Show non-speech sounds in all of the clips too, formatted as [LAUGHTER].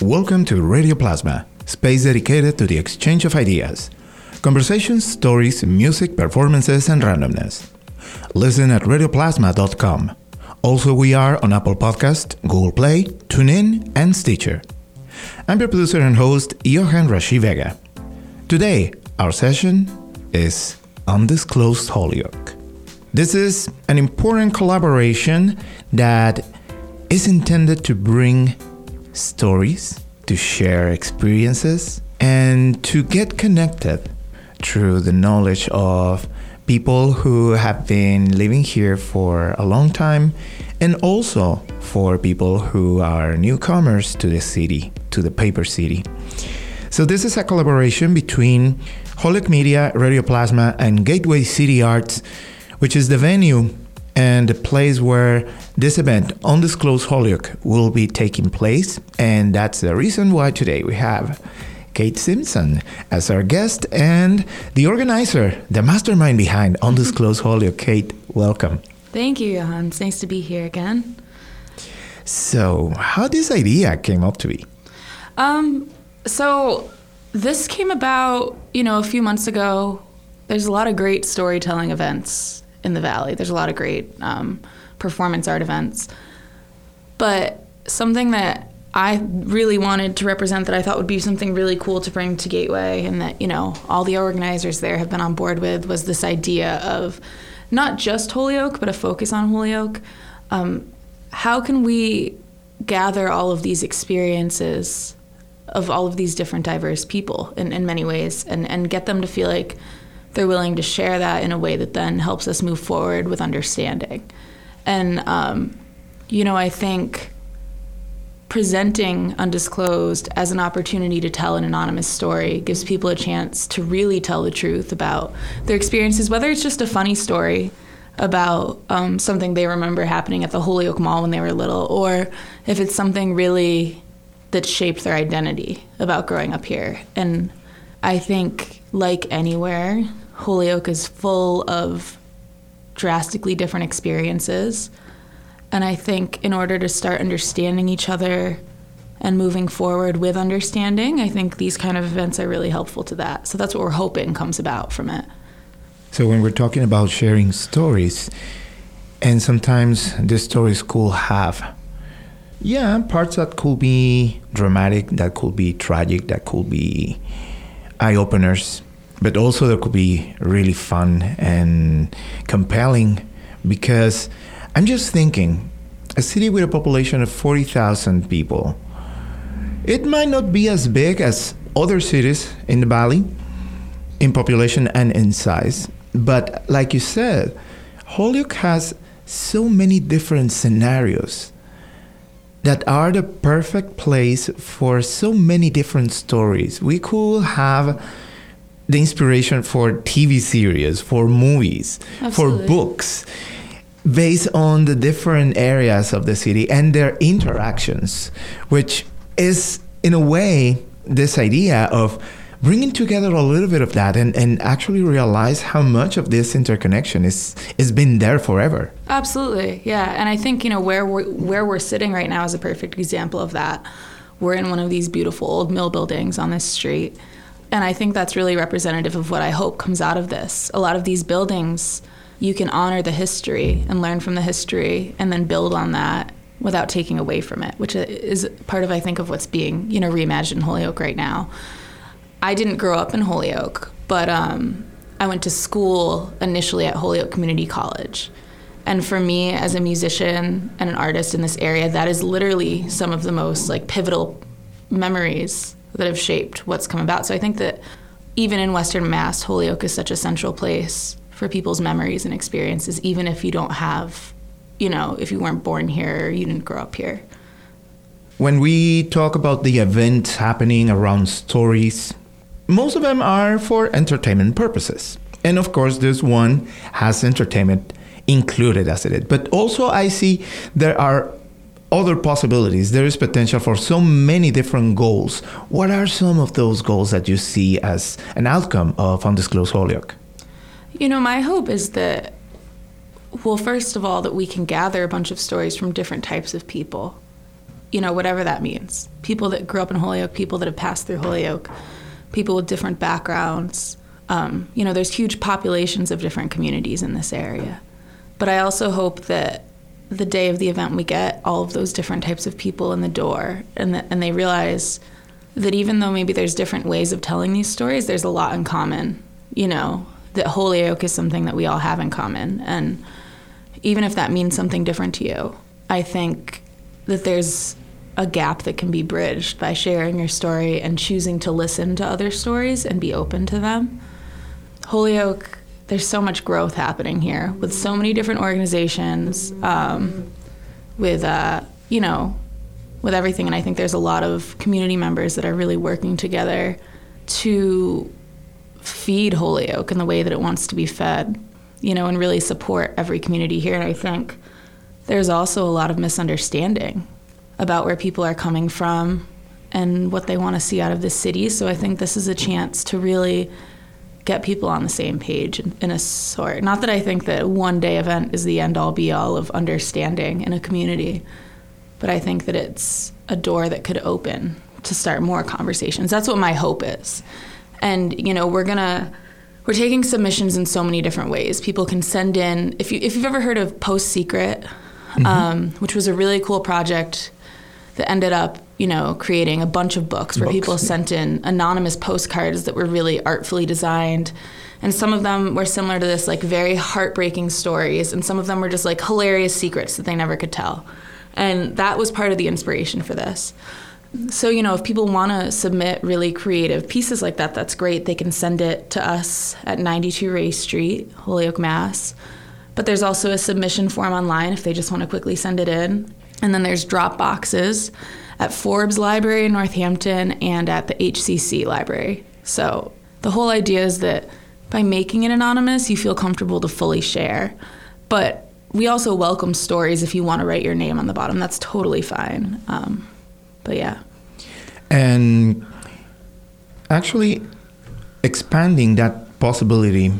Welcome to Radio Plasma, space dedicated to the exchange of ideas, conversations, stories, music, performances, and randomness. Listen at radioplasma.com. Also, we are on Apple Podcast, Google Play, TuneIn, and Stitcher. I'm your producer and host, Johan Rashi Vega. Today, our session is Undisclosed Holyoke. This is an important collaboration that is intended to bring stories, to share experiences, and to get connected through the knowledge of people who have been living here for a long time and also for people who are newcomers to the city, to the paper city. So, this is a collaboration between Holyoke Media, Radio Plasma, and Gateway City Arts, which is the venue and the place where this event, Undisclosed Holyoke, will be taking place. And that's the reason why today we have Cait Simpson as our guest and the organizer, the mastermind behind Undisclosed Holyoke. Cait, welcome. Thank you, Johan. It's nice to be here again. So, how this idea came up to be? Um, so this came about, you know, a few months ago. There's a lot of great storytelling events in the valley. There's a lot of great um, performance art events. But something that I really wanted to represent that I thought would be something really cool to bring to Gateway and that, you know, all the organizers there have been on board with was this idea of not just Holyoke, but a focus on Holyoke. Um, how can we gather all of these experiences of all of these different diverse people in, in many ways and, and get them to feel like they're willing to share that in a way that then helps us move forward with understanding. And, um, you know, I think presenting undisclosed as an opportunity to tell an anonymous story gives people a chance to really tell the truth about their experiences, whether it's just a funny story about um, something they remember happening at the Holyoke Mall when they were little, or if it's something really that shaped their identity about growing up here. And I think, like anywhere, Holyoke is full of drastically different experiences. And I think in order to start understanding each other and moving forward with understanding, I think these kind of events are really helpful to that. So that's what we're hoping comes about from it. So when we're talking about sharing stories, and sometimes these stories could have, yeah, parts that could be dramatic, that could be tragic, that could be eye openers but also that could be really fun and compelling because I'm just thinking a city with a population of 40,000 people, it might not be as big as other cities in the valley in population and in size, but like you said, Holyoke has so many different scenarios that are the perfect place for so many different stories. We could have the inspiration for TV series, for movies, Absolutely. for books, based on the different areas of the city and their interactions, which is, in a way, this idea of bringing together a little bit of that and, and actually realize how much of this interconnection is is been there forever. Absolutely, yeah. And I think you know where we're where we're sitting right now is a perfect example of that. We're in one of these beautiful old mill buildings on this street and I think that's really representative of what I hope comes out of this. A lot of these buildings, you can honor the history and learn from the history and then build on that without taking away from it, which is part of, I think, of what's being, you know, reimagined in Holyoke right now. I didn't grow up in Holyoke, but um, I went to school initially at Holyoke Community College. And for me, as a musician and an artist in this area, that is literally some of the most like pivotal memories that have shaped what's come about. So I think that even in Western Mass, Holyoke is such a central place for people's memories and experiences, even if you don't have, you know, if you weren't born here, or you didn't grow up here. When we talk about the events happening around stories, most of them are for entertainment purposes. And of course, this one has entertainment included as it is. But also, I see there are other possibilities. There is potential for so many different goals. What are some of those goals that you see as an outcome of Undisclosed Holyoke? You know, my hope is that, well, first of all, that we can gather a bunch of stories from different types of people you know, whatever that means. People that grew up in Holyoke, people that have passed through Holyoke, people with different backgrounds. Um, you know, there's huge populations of different communities in this area. But I also hope that the day of the event we get all of those different types of people in the door and, that, and they realize that even though maybe there's different ways of telling these stories, there's a lot in common. You know, that Holyoke is something that we all have in common. And even if that means something different to you, I think that there's a gap that can be bridged by sharing your story and choosing to listen to other stories and be open to them. Holyoke, there's so much growth happening here with so many different organizations, um, with, uh, you know, with everything. And I think there's a lot of community members that are really working together to feed Holyoke in the way that it wants to be fed, you know, and really support every community here. And I think there's also a lot of misunderstanding about where people are coming from and what they want to see out of the city. So I think this is a chance to really get people on the same page in, in a sort. Not that I think that one day event is the end all be all of understanding in a community, but I think that it's a door that could open to start more conversations. That's what my hope is. And you know, we're gonna we're taking submissions in so many different ways. People can send in if you if you've ever heard of Post Secret, mm-hmm. um, which was a really cool project that ended up you know creating a bunch of books where books, people sent in anonymous postcards that were really artfully designed and some of them were similar to this like very heartbreaking stories and some of them were just like hilarious secrets that they never could tell and that was part of the inspiration for this so, you know, if people want to submit really creative pieces like that, that's great. They can send it to us at 92 Race Street, Holyoke, Mass. But there's also a submission form online if they just want to quickly send it in. And then there's drop boxes at Forbes Library in Northampton and at the HCC Library. So, the whole idea is that by making it anonymous, you feel comfortable to fully share. But we also welcome stories if you want to write your name on the bottom. That's totally fine. Um, but yeah. And actually expanding that possibility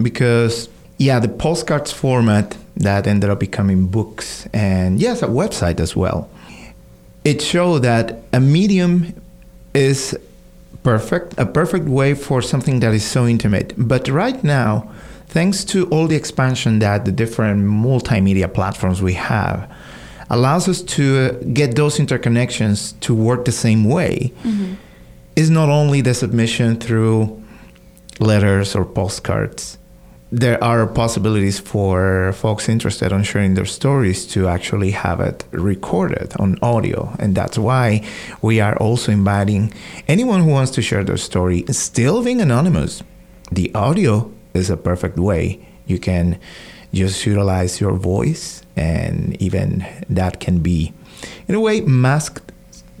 because yeah, the postcards format that ended up becoming books and yes, a website as well. It showed that a medium is perfect, a perfect way for something that is so intimate. But right now, thanks to all the expansion that the different multimedia platforms we have, allows us to get those interconnections to work the same way mm-hmm. is not only the submission through letters or postcards. There are possibilities for folks interested on sharing their stories to actually have it recorded on audio. And that's why we are also inviting anyone who wants to share their story, still being anonymous. The audio is a perfect way. You can just utilize your voice, and even that can be, in a way, masked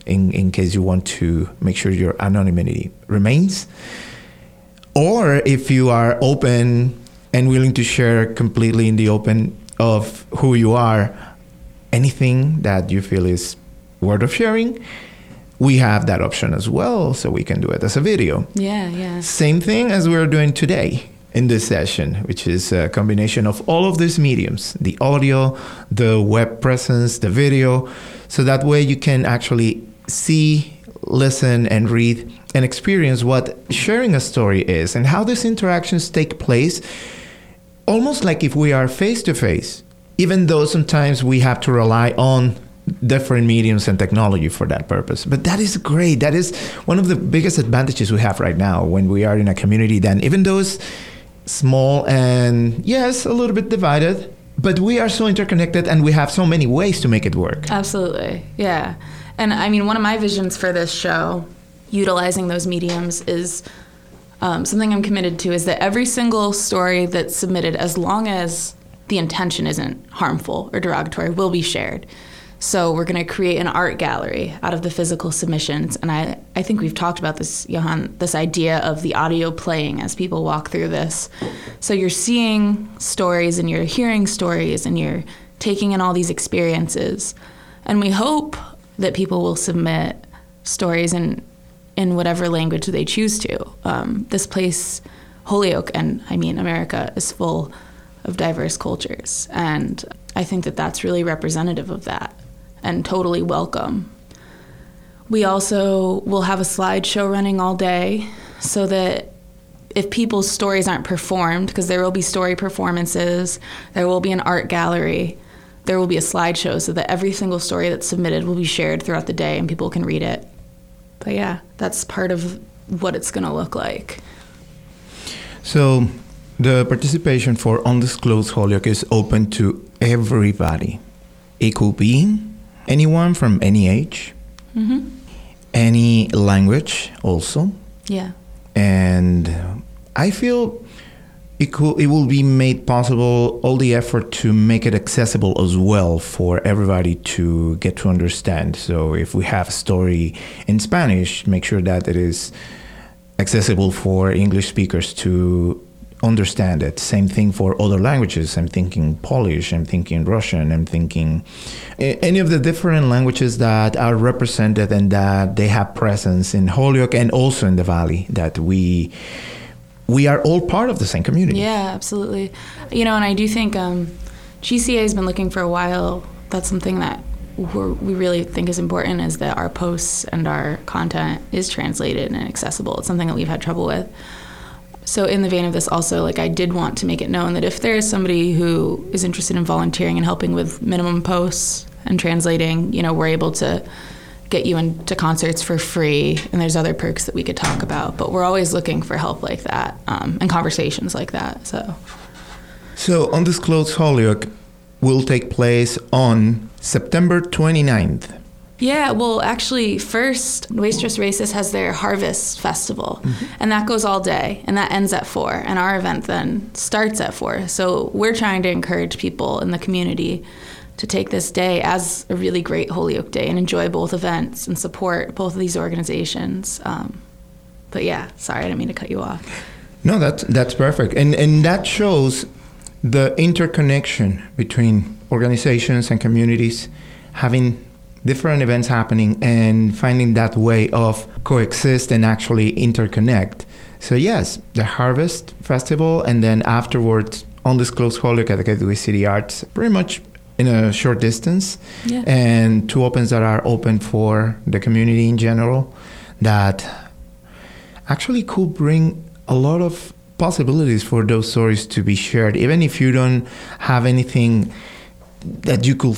in, in case you want to make sure your anonymity remains. Or if you are open and willing to share completely in the open of who you are, anything that you feel is worth of sharing, we have that option as well, so we can do it as a video. Yeah, yeah. Same thing as we're doing today in this session, which is a combination of all of these mediums the audio, the web presence, the video. So that way you can actually see, listen, and read and experience what sharing a story is and how these interactions take place, almost like if we are face to face, even though sometimes we have to rely on different mediums and technology for that purpose. But that is great. That is one of the biggest advantages we have right now when we are in a community. Then, even though it's small and yes, a little bit divided, but we are so interconnected and we have so many ways to make it work. Absolutely. Yeah. And I mean, one of my visions for this show, utilizing those mediums, is um, something I'm committed to is that every single story that's submitted, as long as the intention isn't harmful or derogatory, will be shared. So we're going to create an art gallery out of the physical submissions. And I, I think we've talked about this, Johan, this idea of the audio playing as people walk through this. So you're seeing stories and you're hearing stories and you're taking in all these experiences. And we hope that people will submit stories in, in whatever language they choose to. Um, this place, Holyoke, and I mean America, is full of diverse cultures. And I think that that's really representative of that and totally welcome. We also will have a slideshow running all day so that if people's stories aren't performed, because there will be story performances, there will be an art gallery, there will be a slideshow so that every single story that's submitted will be shared throughout the day and people can read it. But yeah, that's part of what it's going to look like. So, the participation for Undisclosed Holyoke is open to everybody. It could be anyone from any age, Mm-hmm. any language, also. Yeah. and I feel it could it will be made possible all the effort to make it accessible as well for everybody to get to understand. So if we have a story in Spanish, make sure that it is accessible for English speakers to understand it. Same thing for other languages. I'm thinking Polish, I'm thinking Russian, I'm thinking eh, any of the different languages that are represented and that they have presence in Holyoke and also in the Valley that we we are all part of the same community. Yeah, absolutely. You know, and I do think um, GCA has been looking for a while. That's something that we really think is important is that our posts and our content is translated and accessible. It's something that we've had trouble with. So, in the vein of this, also, like I did want to make it known that if there is somebody who is interested in volunteering and helping with minimum posts and translating, you know, we're able to get you into concerts for free, and there's other perks that we could talk about. But we're always looking for help like that um, and conversations like that. So, So Undisclosed Holyoke will take place on September 29th. Yeah, well, actually, first, Wistariahurst has their Harvest Festival, and that goes all day, and that ends at four, and our event then starts at four. So we're trying to encourage people in the community to take this day as a really great Holyoke Day and enjoy both events and support both of these organizations. Um, but yeah, sorry, I didn't mean to cut you off. No, that's that's perfect, and and that shows the interconnection between organizations and communities, having different events happening and finding that way of coexist and actually interconnect. So yes, the Harvest Festival, and then afterwards, Undisclosed Holyoke at the Gateway City Arts, pretty much in a short distance, Yeah. and two opens that are open for the community in general, that actually could bring a lot of possibilities for those stories to be shared, even if you don't have anything that you could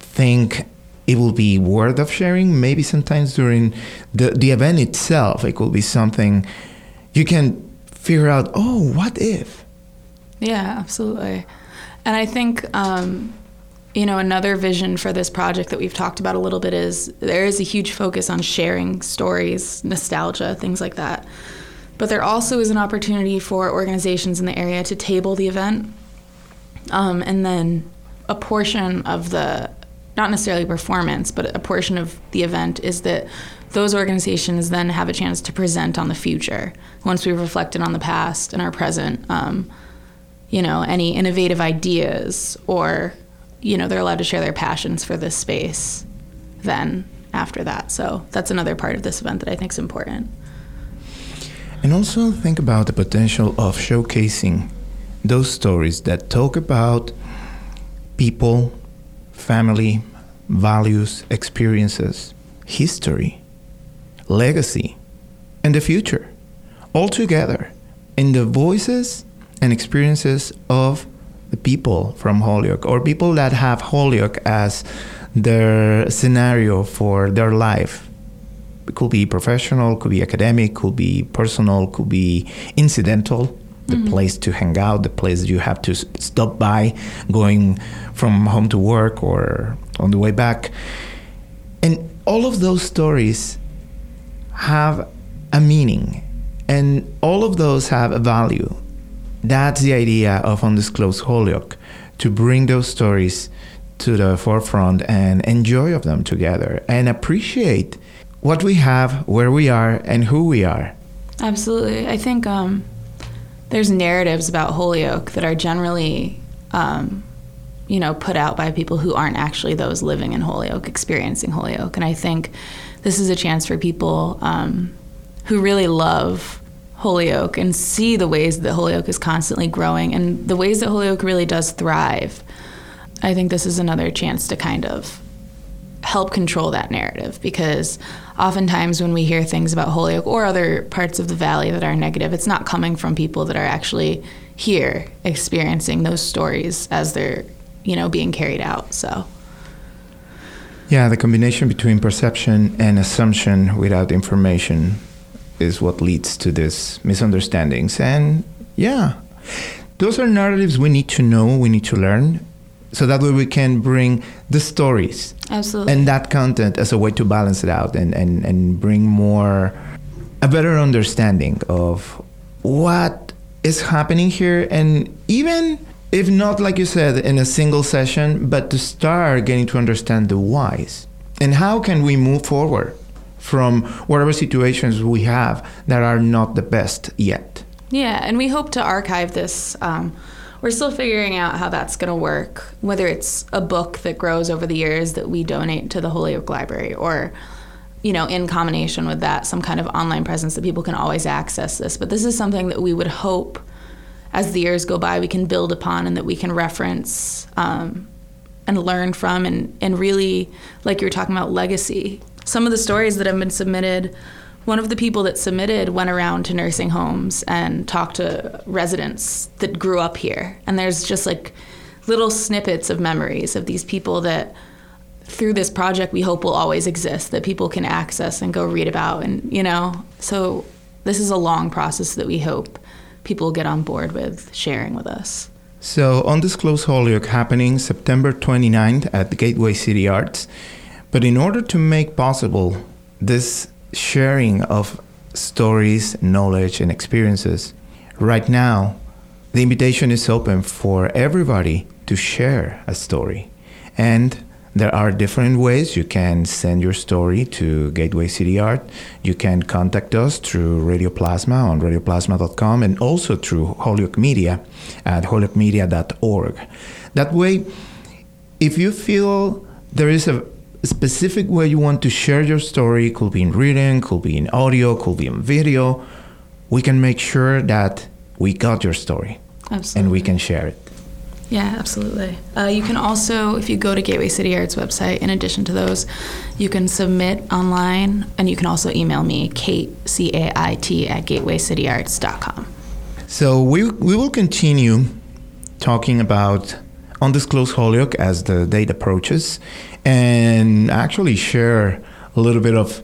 think it will be worth of sharing. Maybe sometimes during the, the event itself, it could be something you can figure out, oh, what if? Yeah, absolutely. And I think, um, you know, another vision for this project that we've talked about a little bit is there is a huge focus on sharing stories, nostalgia, things like that. But there also is an opportunity for organizations in the area to table the event. Um, and then a portion of the, not necessarily performance, but a portion of the event is that those organizations then have a chance to present on the future once we've reflected on the past and our present. Um, you know, any innovative ideas or, you know, they're allowed to share their passions for this space then after that. So that's another part of this event that I think is important. And also think about the potential of showcasing those stories that talk about people, family, values, experiences, history, legacy, and the future, all together in the voices and experiences of the people from Holyoke or people that have Holyoke as their scenario for their life. It could be professional, could be academic, could be personal, could be incidental. The mm-hmm. place to hang out, the place you have to stop by going from home to work or on the way back. And all of those stories have a meaning, and all of those have a value. That's the idea of Undisclosed Holyoke to bring those stories to the forefront and enjoy of them together and appreciate what we have, where we are, and who we are. Absolutely. I think um, there's narratives about Holyoke that are generally, um, you know, put out by people who aren't actually those living in Holyoke, experiencing Holyoke. And I think this is a chance for people um, who really love Holyoke and see the ways that Holyoke is constantly growing and the ways that Holyoke really does thrive. I think this is another chance to kind of help control that narrative because oftentimes when we hear things about Holyoke or other parts of the valley that are negative, it's not coming from people that are actually here experiencing those stories as they're, you know, being carried out. So Yeah, the combination between perception and assumption without information is what leads to these misunderstandings. And yeah, those are narratives we need to know, we need to learn, so that way we can bring the stories Absolutely. and that content as a way to balance it out and, and, and bring more, a better understanding of what is happening here. And even if not, like you said, in a single session, but to start getting to understand the whys and how can we move forward from whatever situations we have that are not the best yet. Yeah, and we hope to archive this. Um, we're still figuring out how that's going to work, whether it's a book that grows over the years that we donate to the Holyoke Library or, you know, in combination with that, some kind of online presence that people can always access this. But this is something that we would hope as the years go by we can build upon and that we can reference um, and learn from and, and really, like you were talking about, legacy. Some of the stories that have been submitted one of the people that submitted went around to nursing homes and talked to residents that grew up here. And there's just like little snippets of memories of these people that through this project we hope will always exist that people can access and go read about and you know so this is a long process that we hope people get on board with sharing with us So, Undisclosed Holyoke happening September 29th at the Gateway City Arts. But in order to make possible this sharing of stories, knowledge, and experiences. Right now, the invitation is open for everybody to share a story. And there are different ways you can send your story to Gateway City Art. You can contact us through Radio Plasma on radioplasma.com and also through Holyoke Media at holyokemedia.org. That way, if you feel there is a specific way you want to share your story, could be in reading, could be in audio, could be in video, we can make sure that we got your story absolutely and we can share it. Yeah, absolutely. Uh, you can also, if you go to Gateway City Arts website, in addition to those, you can submit online, and you can also email me, Cait C A I T at gatewaycityarts.com. So we we will continue talking about undisclosed Holyoke as the date approaches, and actually share a little bit of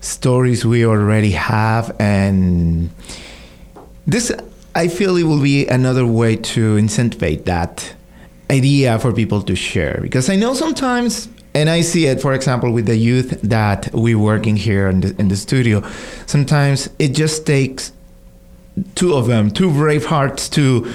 stories we already have. And this I feel it will be another way to incentivize that idea for people to share. Because I know sometimes and I see it for example with the youth that we working here in the, in the studio sometimes it just takes two of them two brave hearts to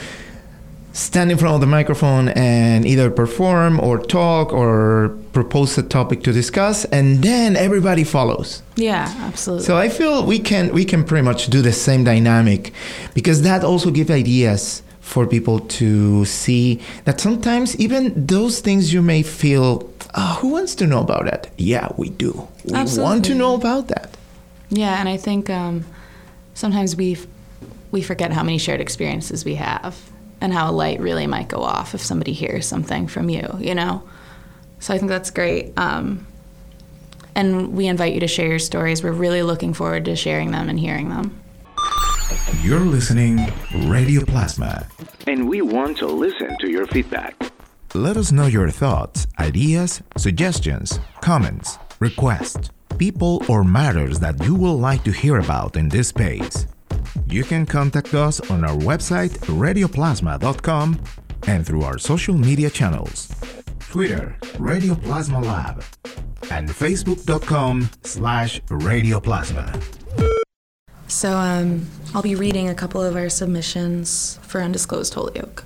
stand in front of the microphone and either perform or talk or propose a topic to discuss and then everybody follows Yeah, absolutely. so I feel we can we can pretty much do the same dynamic because that also gives ideas for people to see that sometimes even those things you may feel oh, who wants to know about that? Yeah, we do. We want to know about that. yeah, and I think um, sometimes we we forget how many shared experiences we have and how a light really might go off if somebody hears something from you, you know? So I think that's great. Um, and we invite you to share your stories. We're really looking forward to sharing them and hearing them. You're listening Radio Plasma. and we want to listen to your feedback. Let us know your thoughts, ideas, suggestions, comments, requests, people, or matters that you would like to hear about in this space. You can contact us on our website, radioplasma.com, and through our social media channels Twitter, Radio Plasma Lab, and Facebook.com slash Radioplasma. So um, I'll be reading a couple of our submissions for Undisclosed Holyoke.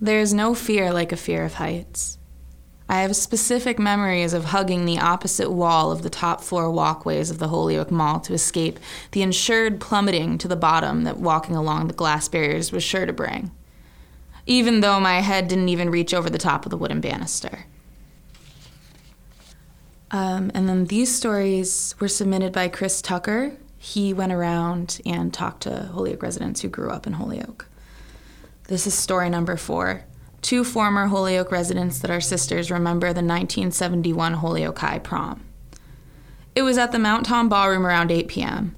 There is no fear like a fear of heights. I have specific memories of hugging the opposite wall of the top floor walkways of the Holyoke Mall to escape the insured plummeting to the bottom that walking along the glass barriers was sure to bring, even though my head didn't even reach over the top of the wooden banister. Um, and then these stories were submitted by Chris Tucker. He went around and talked to Holyoke residents who grew up in Holyoke. This is story number four two former Holyoke residents that are sisters remember the 1971 Holyoke High prom. It was at the Mount Tom Ballroom around 8 p.m.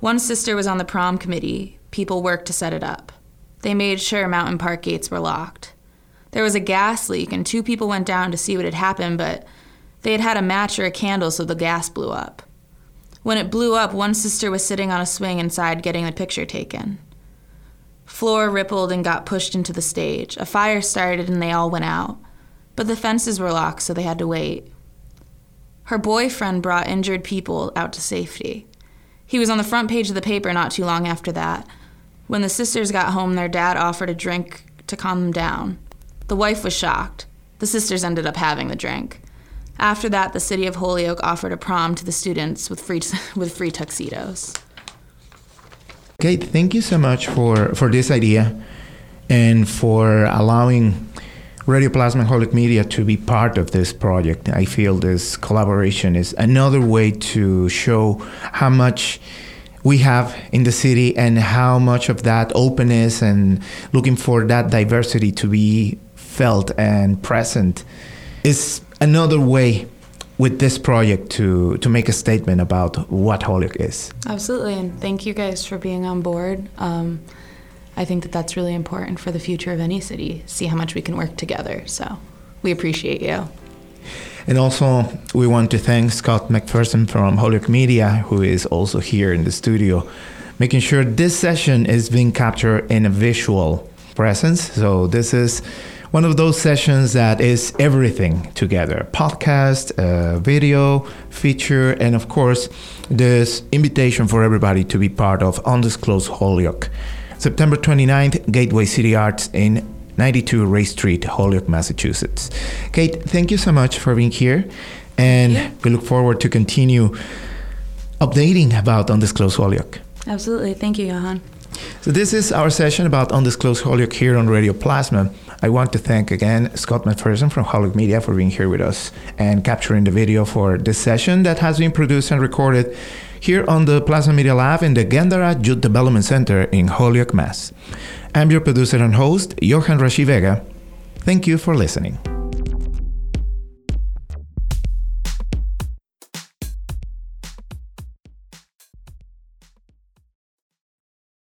One sister was on the prom committee. People worked to set it up. They made sure Mountain Park gates were locked. There was a gas leak, and two people went down to see what had happened, but they had had a match or a candle, so the gas blew up. When it blew up, one sister was sitting on a swing inside getting the picture taken. Floor rippled and got pushed into the stage. A fire started and they all went out. But the fences were locked, so they had to wait. Her boyfriend brought injured people out to safety. He was on the front page of the paper not too long after that. When the sisters got home, their dad offered a drink to calm them down. The wife was shocked. The sisters ended up having the drink. After that, the city of Holyoke offered a prom to the students with free, [LAUGHS] with free tuxedos. Okay, thank you so much for, for this idea and for allowing Radio Plasma Holyoke Media to be part of this project. I feel this collaboration is another way to show how much we have in the city and how much of that openness and looking for that diversity to be felt and present is another way with this project to to make a statement about what Holyoke is. Absolutely, and thank you guys for being on board. Um, I think that that's really important for the future of any city. See how much we can work together. So we appreciate you. And also, we want to thank Scott McPherson from Holyoke Media, who is also here in the studio, making sure this session is being captured in a visual presence. So this is one of those sessions that is everything together podcast, uh, video, feature, and of course, this invitation for everybody to be part of Undisclosed Holyoke. September 29th, Gateway City Arts in 92 Race Street, Holyoke, Massachusetts. Cait, thank you so much for being here. And we look forward to continue updating about Undisclosed Holyoke. Absolutely. Thank you, Johan. So this is our session about Undisclosed Holyoke here on Radio Plasma. I want to thank again Scott McPherson from Holyoke Media for being here with us and capturing the video for this session that has been produced and recorded here on the Plasma Media Lab in the Gandara Youth Development Center in Holyoke, Mass. I'm your producer and host, Johan Rashi Vega. Thank you for listening.